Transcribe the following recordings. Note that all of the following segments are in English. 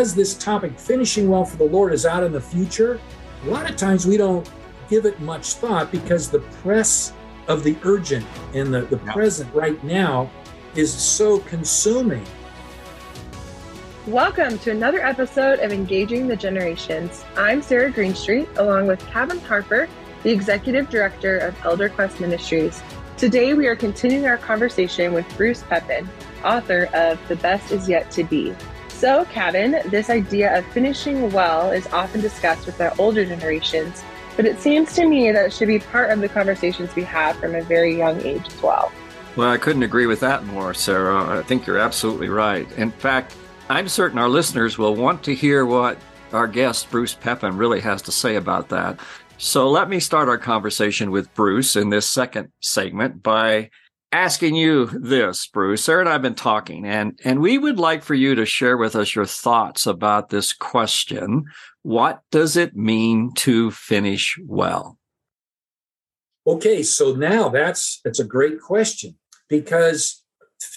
because this topic, finishing well for the Lord, is out in the future, a lot of times we don't give it much thought because the press of the urgent and the, the yeah. present right now is so consuming. Welcome to another episode of Engaging the Generations. I'm Sarah Greenstreet, along with Kevin Harper, the Executive Director of Elder Quest Ministries. Today, we are continuing our conversation with Bruce Peppin, author of The Best Is Yet to Be so, Kevin, this idea of finishing well is often discussed with our older generations, but it seems to me that it should be part of the conversations we have from a very young age as well. Well, I couldn't agree with that more, Sarah. I think you're absolutely right. In fact, I'm certain our listeners will want to hear what our guest, Bruce Peppin, really has to say about that. So let me start our conversation with Bruce in this second segment by asking you this, Bruce. Sarah and I have been talking, and, and we would like for you to share with us your thoughts about this question. What does it mean to finish well? Okay, so now that's that's a great question because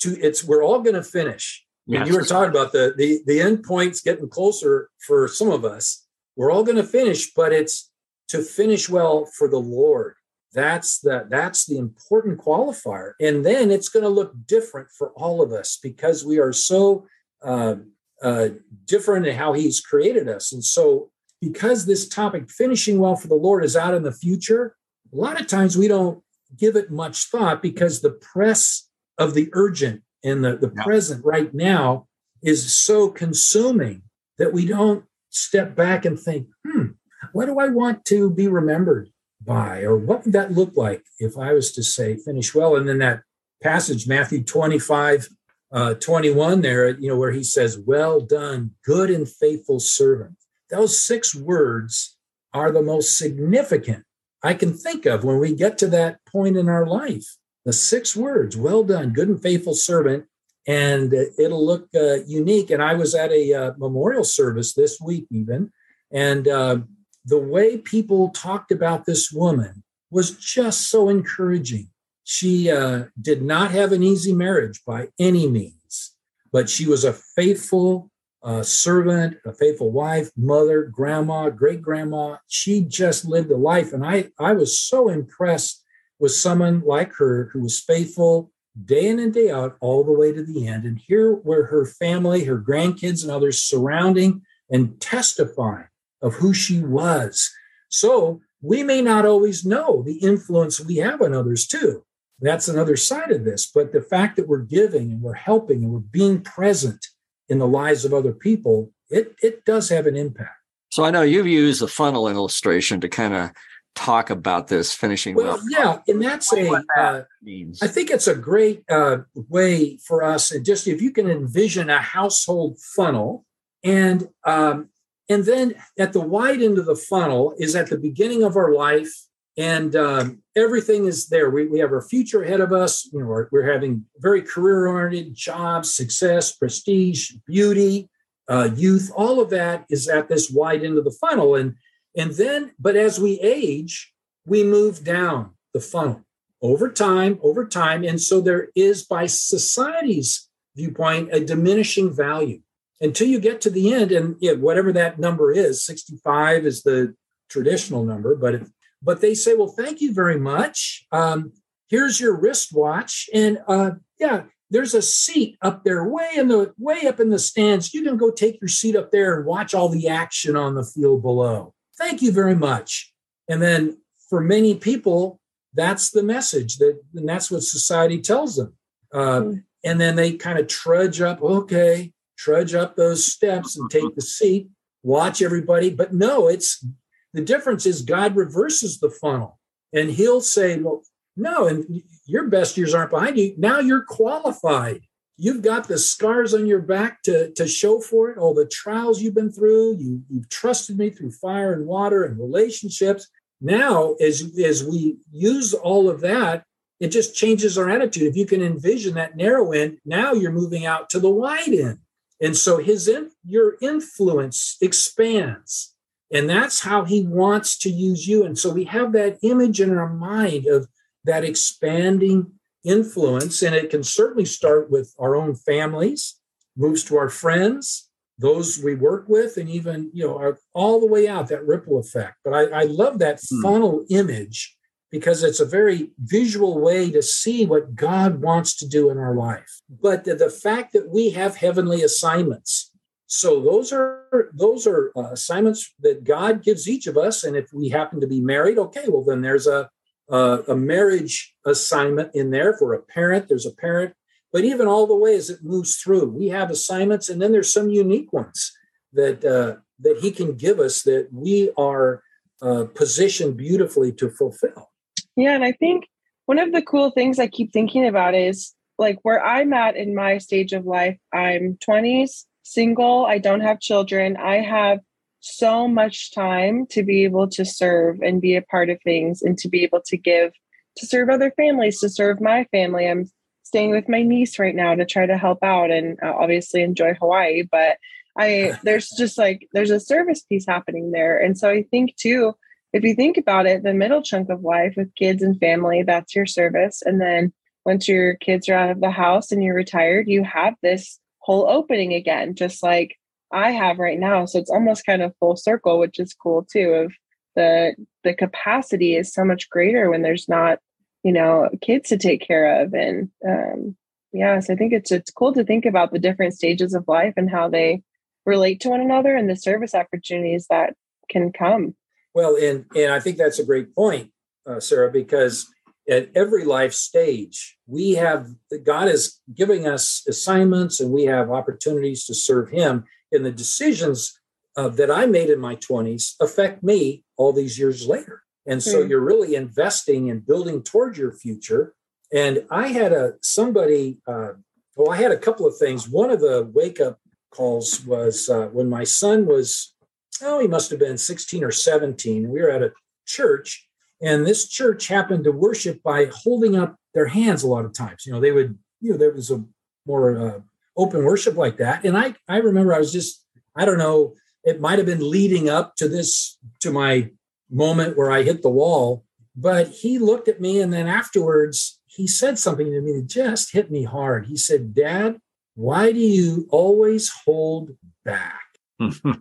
to it's we're all going to finish. Yes. And you were talking about the the the end points getting closer for some of us. We're all going to finish, but it's to finish well for the Lord that's the that's the important qualifier. And then it's going to look different for all of us because we are so uh, uh, different in how he's created us. And so because this topic finishing well for the lord is out in the future a lot of times we don't give it much thought because the press of the urgent and the, the yeah. present right now is so consuming that we don't step back and think hmm what do i want to be remembered by? Or what would that look like if I was to say finish well? And then that passage, Matthew 25, uh, 21, there, you know, where he says, Well done, good and faithful servant. Those six words are the most significant I can think of when we get to that point in our life. The six words, well done, good and faithful servant. And it'll look uh, unique. And I was at a uh, memorial service this week, even, and uh, the way people talked about this woman was just so encouraging. She uh, did not have an easy marriage by any means, but she was a faithful uh, servant, a faithful wife, mother, grandma, great grandma. She just lived a life. And I, I was so impressed with someone like her who was faithful day in and day out all the way to the end. And here were her family, her grandkids, and others surrounding and testifying of who she was. So we may not always know the influence we have on others too. That's another side of this. But the fact that we're giving and we're helping and we're being present in the lives of other people, it, it does have an impact. So I know you've used a funnel illustration to kind of talk about this finishing well. well. Yeah, and that's a. That uh, means. I think it's a great uh, way for us. And just if you can envision a household funnel, and um, and then at the wide end of the funnel is at the beginning of our life, and um, everything is there. We, we have our future ahead of us. You know, we're, we're having very career oriented jobs, success, prestige, beauty, uh, youth. All of that is at this wide end of the funnel. And and then, but as we age, we move down the funnel over time, over time, and so there is, by society's viewpoint, a diminishing value until you get to the end and yeah, whatever that number is 65 is the traditional number but if, but they say well thank you very much. Um, here's your wristwatch and uh, yeah there's a seat up there way in the way up in the stands. You can go take your seat up there and watch all the action on the field below. Thank you very much. And then for many people that's the message that and that's what society tells them. Uh, mm. and then they kind of trudge up okay trudge up those steps and take the seat, watch everybody. But no, it's the difference is God reverses the funnel and he'll say, well, no, and your best years aren't behind you. Now you're qualified. You've got the scars on your back to, to show for it, all the trials you've been through. You, you've trusted me through fire and water and relationships. Now, as, as we use all of that, it just changes our attitude. If you can envision that narrow end, now you're moving out to the wide end. And so his in, your influence expands. And that's how he wants to use you. And so we have that image in our mind of that expanding influence. And it can certainly start with our own families, moves to our friends, those we work with, and even you know, all the way out that ripple effect. But I, I love that hmm. funnel image because it's a very visual way to see what God wants to do in our life. But the, fact that we have heavenly assignments. So those are those are uh, assignments that God gives each of us, and if we happen to be married, okay, well then there's a uh, a marriage assignment in there for a parent. There's a parent, but even all the way as it moves through, we have assignments, and then there's some unique ones that uh, that He can give us that we are uh, positioned beautifully to fulfill. Yeah, and I think one of the cool things I keep thinking about is like where I'm at in my stage of life. I'm 20s, single. I don't have children. I have so much time to be able to serve and be a part of things and to be able to give to serve other families, to serve my family. I'm staying with my niece right now to try to help out and uh, obviously enjoy Hawaii, but I there's just like there's a service piece happening there. And so I think too if you think about it, the middle chunk of life with kids and family, that's your service. And then once your kids are out of the house and you're retired, you have this whole opening again, just like I have right now. So it's almost kind of full circle, which is cool too. Of the the capacity is so much greater when there's not, you know, kids to take care of. And um yeah, so I think it's it's cool to think about the different stages of life and how they relate to one another and the service opportunities that can come. Well, and and I think that's a great point, uh, Sarah, because at every life stage, we have God is giving us assignments and we have opportunities to serve Him and the decisions uh, that I made in my 20s affect me all these years later. And so mm. you're really investing in building towards your future. And I had a somebody, uh, well, I had a couple of things. One of the wake up calls was uh, when my son was, oh, he must have been 16 or 17. We were at a church, and this church happened to worship by holding up their hands a lot of times. You know, they would, you know, there was a more uh, open worship like that. And I, I remember I was just, I don't know, it might have been leading up to this, to my moment where I hit the wall. But he looked at me and then afterwards he said something to me that just hit me hard. He said, Dad, why do you always hold back?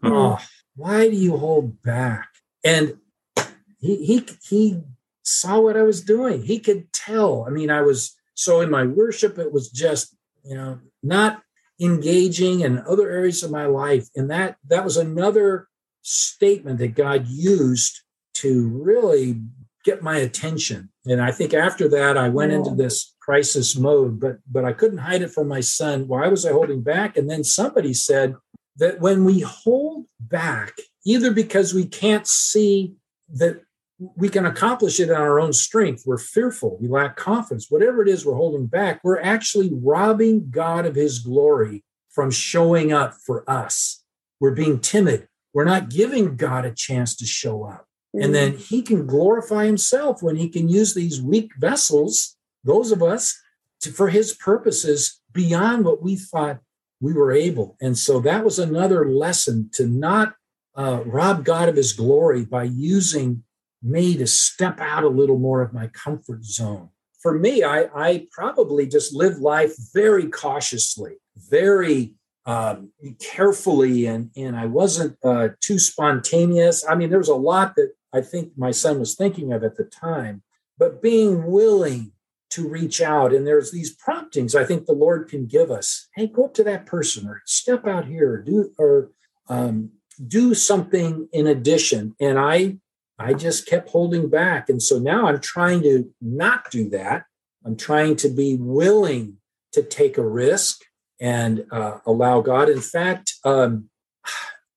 Oh, why do you hold back? And he he he saw what I was doing. He could tell. I mean, I was so in my worship, it was just, you know, not engaging in other areas of my life and that that was another statement that god used to really get my attention and i think after that i went into this crisis mode but but i couldn't hide it from my son why was i holding back and then somebody said that when we hold back either because we can't see that we can accomplish it on our own strength. We're fearful. We lack confidence. Whatever it is we're holding back, we're actually robbing God of his glory from showing up for us. We're being timid. We're not giving God a chance to show up. And then mm. he can glorify himself when he can use these weak vessels, those of us, to, for his purposes beyond what we thought we were able. And so that was another lesson to not uh, rob God of his glory by using me to step out a little more of my comfort zone. For me, I, I probably just live life very cautiously, very um, carefully, and, and I wasn't uh, too spontaneous. I mean, there was a lot that I think my son was thinking of at the time, but being willing to reach out. And there's these promptings I think the Lord can give us. Hey, go up to that person or step out here or do or um, do something in addition. And I I just kept holding back. And so now I'm trying to not do that. I'm trying to be willing to take a risk and uh, allow God. In fact, um,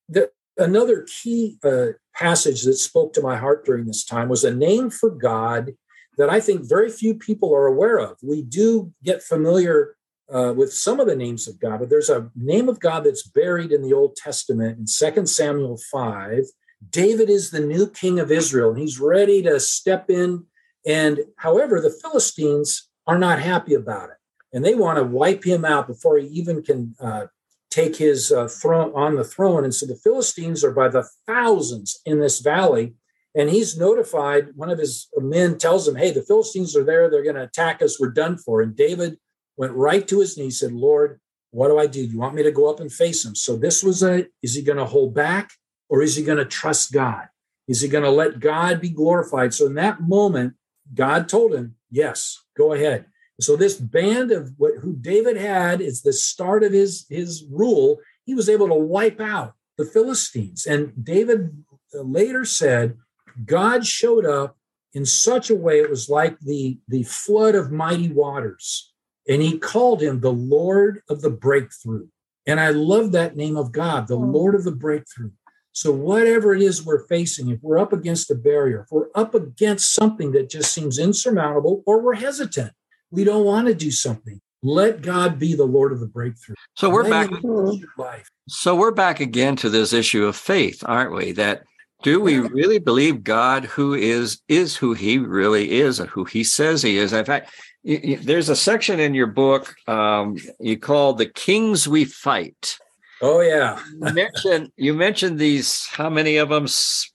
the, another key uh, passage that spoke to my heart during this time was a name for God that I think very few people are aware of. We do get familiar uh, with some of the names of God, but there's a name of God that's buried in the Old Testament in 2 Samuel 5 David is the new king of Israel, and he's ready to step in. And however, the Philistines are not happy about it, and they want to wipe him out before he even can uh, take his uh, throne on the throne. And so the Philistines are by the thousands in this valley. And he's notified. One of his men tells him, "Hey, the Philistines are there. They're going to attack us. We're done for." And David went right to his knees, and said, "Lord, What do I do? You want me to go up and face him? So this was a is he going to hold back or is he going to trust God? Is he going to let God be glorified? So in that moment, God told him, Yes, go ahead. So this band of what who David had is the start of his his rule. He was able to wipe out the Philistines. And David later said, God showed up in such a way it was like the the flood of mighty waters. And he called him the lord of the breakthrough. And i love that name of god the hmm. lord of the breakthrough. So whatever it is we're facing if we're up against a barrier if we're up against something that just seems insurmountable or we're hesitant we don't want to do something let god be the lord of the breakthrough. So we're let back so we're back again to this issue of faith aren't we? That do we really believe God who is is who he really is and who he says he is? In fact, there's a section in your book um, you call the kings we fight. Oh yeah. you mentioned you mentioned these how many of them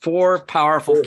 four powerful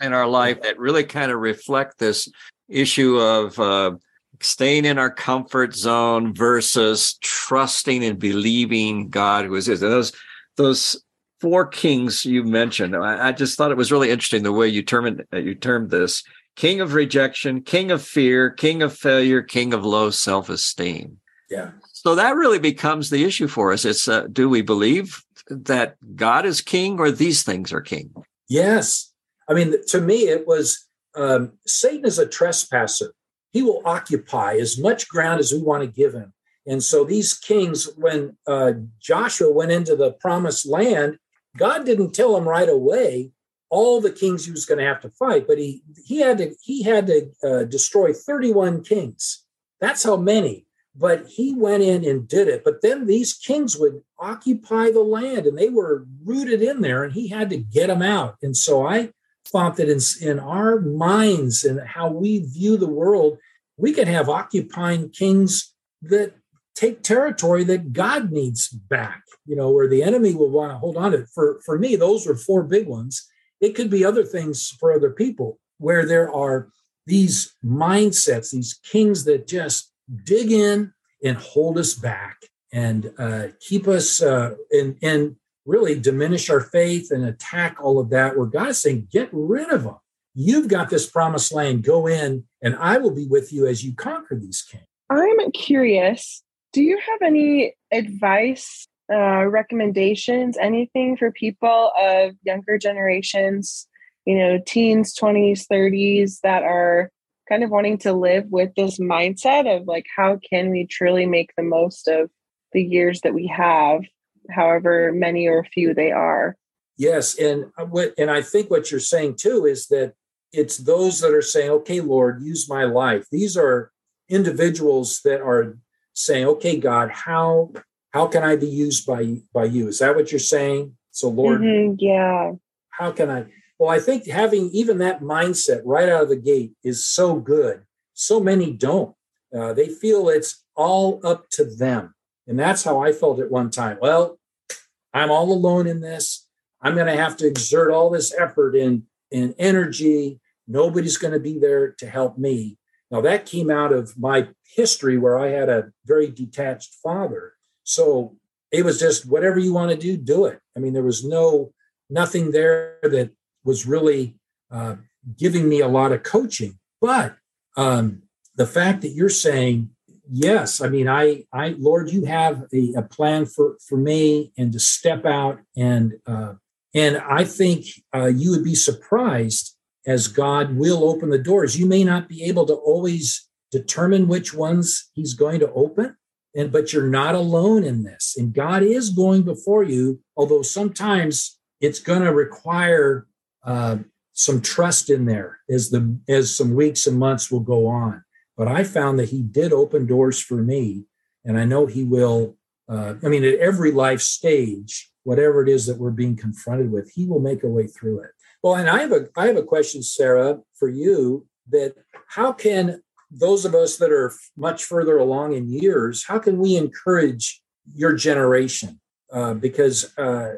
in our life that really kind of reflect this issue of uh, staying in our comfort zone versus trusting and believing God who is. And those those four kings you mentioned. I, I, just thought it was really interesting the way you termed uh, you termed this: king of rejection, king of fear, king of failure, king of low self-esteem. Yeah. So that really becomes the issue for us. It's uh, do we believe that God is king or these things are king? Yes. I mean, to me, it was um, Satan is a trespasser. He will occupy as much ground as we want to give him. And so these kings, when uh, Joshua went into the promised land, God didn't tell him right away all the kings he was going to have to fight, but he he had to he had to uh, destroy 31 kings. That's how many. But he went in and did it. But then these kings would occupy the land, and they were rooted in there, and he had to get them out. And so I thought that in in our minds and how we view the world, we can have occupying kings that take territory that God needs back, you know, where the enemy will want to hold on to it. For, for me, those are four big ones. It could be other things for other people where there are these mindsets, these kings that just dig in and hold us back and uh, keep us uh, and, and really diminish our faith and attack all of that. Where God is saying, get rid of them. You've got this promised land. Go in, and I will be with you as you conquer these kings. I'm curious do you have any advice, uh, recommendations, anything for people of younger generations, you know, teens, 20s, 30s that are kind of wanting to live with this mindset of like, how can we truly make the most of the years that we have, however many or few they are? Yes, and uh, what and I think what you're saying too is that it's those that are saying, "Okay, Lord, use my life." These are individuals that are saying, okay, God, how how can I be used by by you? Is that what you're saying? So Lord, mm-hmm, yeah. How can I? Well, I think having even that mindset right out of the gate is so good. So many don't. Uh, they feel it's all up to them. And that's how I felt at one time. Well, I'm all alone in this. I'm going to have to exert all this effort and, and energy. Nobody's going to be there to help me. Now, that came out of my history where I had a very detached father. So it was just whatever you want to do, do it. I mean, there was no, nothing there that was really uh, giving me a lot of coaching. But um, the fact that you're saying, yes, I mean, I, I, Lord, you have a, a plan for, for me and to step out and, uh, and I think uh, you would be surprised as God will open the doors. You may not be able to always determine which ones He's going to open, and but you're not alone in this. And God is going before you, although sometimes it's going to require uh, some trust in there as the as some weeks and months will go on. But I found that He did open doors for me, and I know He will. Uh, I mean, at every life stage, whatever it is that we're being confronted with, He will make a way through it. Well, and I have a I have a question, Sarah, for you. That how can those of us that are much further along in years, how can we encourage your generation? Uh, because uh,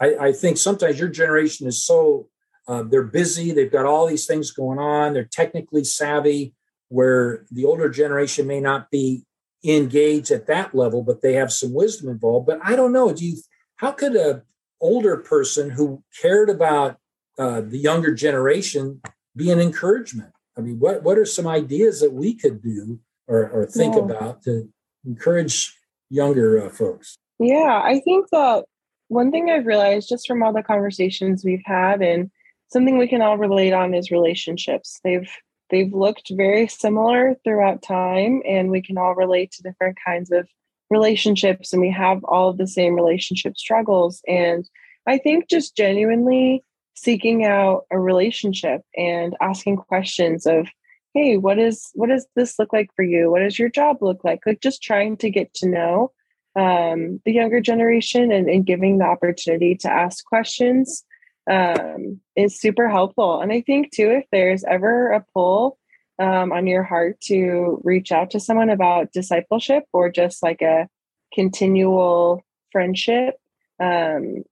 I, I, think sometimes your generation is so uh, they're busy, they've got all these things going on, they're technically savvy, where the older generation may not be engaged at that level, but they have some wisdom involved. But I don't know. Do you? How could a older person who cared about uh, the younger generation be an encouragement? I mean, what what are some ideas that we could do or, or think yeah. about to encourage younger uh, folks? Yeah, I think that one thing I've realized just from all the conversations we've had and something we can all relate on is relationships. They've they've looked very similar throughout time and we can all relate to different kinds of relationships and we have all of the same relationship struggles and I think just genuinely seeking out a relationship and asking questions of hey what is what does this look like for you? What does your job look like? Like just trying to get to know um, the younger generation and, and, giving the opportunity to ask questions um, is super helpful. And i think too if there's ever a pull um, on your heart to reach out to someone about discipleship or just like a continual friendship um,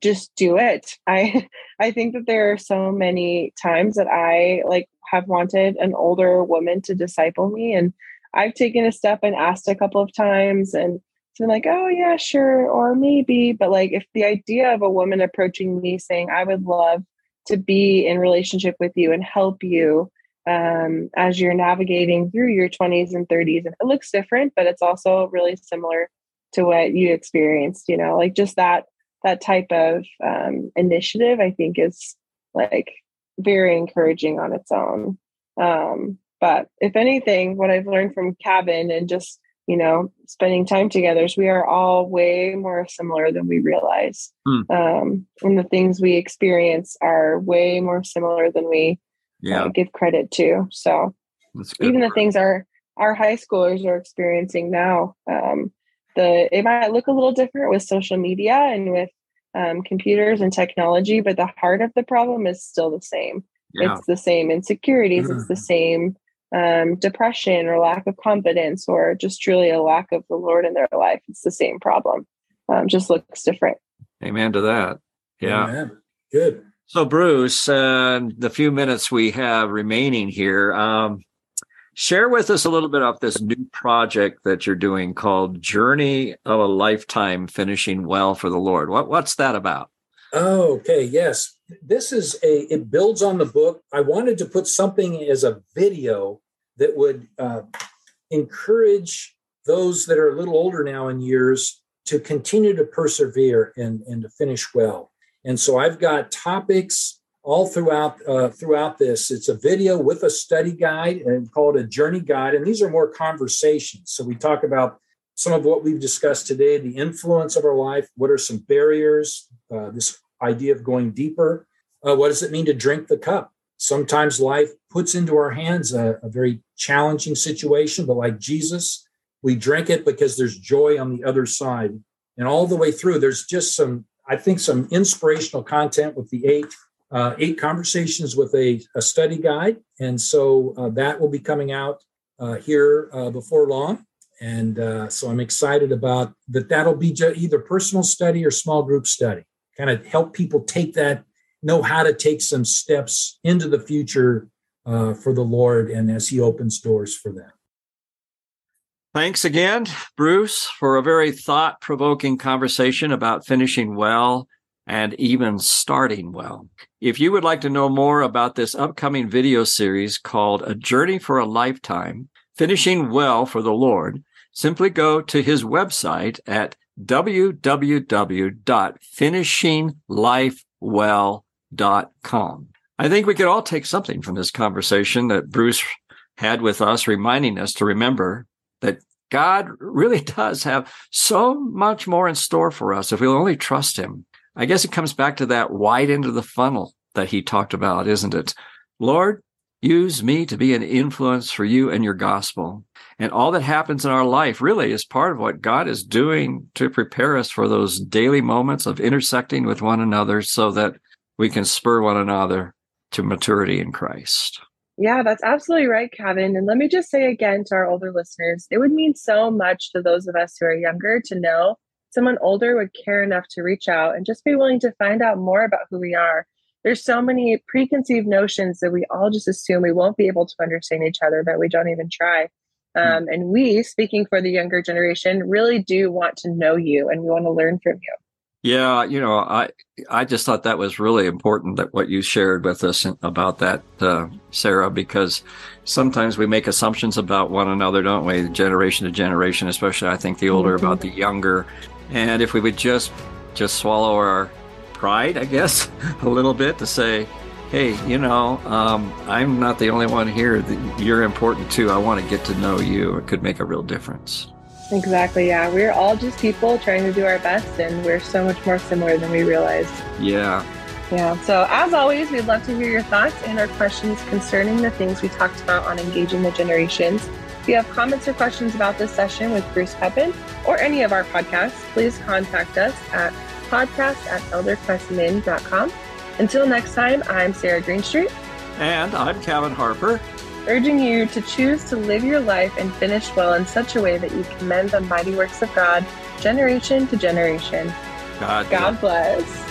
just do it. I I think that there are so many times that I like have wanted an older woman to disciple me and I've taken a step and asked a couple of times and it's been like, oh yeah, sure, or maybe. But like if the idea of a woman approaching me saying, I would love to be in relationship with you and help you um, as you're navigating through your 20s and 30s. And it looks different, but it's also really similar to what you experienced, you know, like just that that type of um, initiative, I think, is like very encouraging on its own. Um, but if anything, what I've learned from Kevin and just you know spending time together is we are all way more similar than we realize, hmm. um, and the things we experience are way more similar than we yeah. uh, give credit to. So even the things our our high schoolers are experiencing now, um, the it might look a little different with social media and with um, computers and technology, but the heart of the problem is still the same. Yeah. It's the same insecurities. Mm. It's the mm. same um, depression or lack of confidence or just truly a lack of the Lord in their life. It's the same problem. Um, just looks different. Amen to that. Yeah. Amen. Good. So, Bruce, uh, the few minutes we have remaining here, um, Share with us a little bit of this new project that you're doing called Journey of a Lifetime Finishing Well for the Lord. What, what's that about? Oh, okay. Yes. This is a, it builds on the book. I wanted to put something as a video that would uh, encourage those that are a little older now in years to continue to persevere and, and to finish well. And so I've got topics all throughout uh, throughout this. It's a video with a study guide and called a journey guide. And these are more conversations. So we talk about some of what we've discussed today, the influence of our life. What are some barriers? Uh, this idea of going deeper. Uh, what does it mean to drink the cup? Sometimes life puts into our hands a, a very challenging situation, but like Jesus, we drink it because there's joy on the other side. And all the way through, there's just some, I think, some inspirational content with the eight uh, eight conversations with a, a, study guide. And so uh, that will be coming out uh, here uh, before long. And uh, so I'm excited about that. That'll be either personal study or small group study, kind of help people take that, know how to take some steps into the future uh, for the Lord and as He opens doors for them. Thanks again, Bruce, for a very thought provoking conversation about finishing well and even starting well. If you would like to know more about this upcoming video series called A Journey for a Lifetime, Finishing Well for the Lord, simply go to his website at www.finishinglifewell.com. I think we could all take something from this conversation that Bruce had with us, reminding us to remember that God really does have so much more in store for us if we'll only trust him. I guess it comes back to that wide end of the funnel that he talked about, isn't it? Lord, use me to be an influence for you and your gospel. And all that happens in our life really is part of what God is doing to prepare us for those daily moments of intersecting with one another so that we can spur one another to maturity in Christ. Yeah, that's absolutely right, Kevin. And let me just say again to our older listeners, it would mean so much to those of us who are younger to know someone older would care enough to reach out and just be willing to find out more about who we are. There's so many preconceived notions that we all just assume we won't be able to understand each other that we don't even try. Um, and we, speaking for the younger generation, really do want to know you and we want to learn from you. Yeah, you know, I I just thought that was really important that what you shared with us about that, uh, Sarah, because sometimes we make assumptions about one another, don't we? Generation to generation, especially I think the older mm-hmm. about the younger. And if we would just just swallow our pride, I guess, a little bit to say, hey, you know, um, I'm not the only one here. You're important too. I want to get to know you. It could make a real difference. Exactly. Yeah. We're all just people trying to do our best, and we're so much more similar than we realized. Yeah. Yeah. So, as always, we'd love to hear your thoughts and our questions concerning the things we talked about on engaging the generations. If you have comments or questions about this session with Bruce Peppin or any of our podcasts, please contact us at podcast at elderquestmin.com. Until next time, I'm Sarah Greenstreet. And I'm Kevin Harper urging you to choose to live your life and finish well in such a way that you commend the mighty works of God, generation to generation. God, God bless.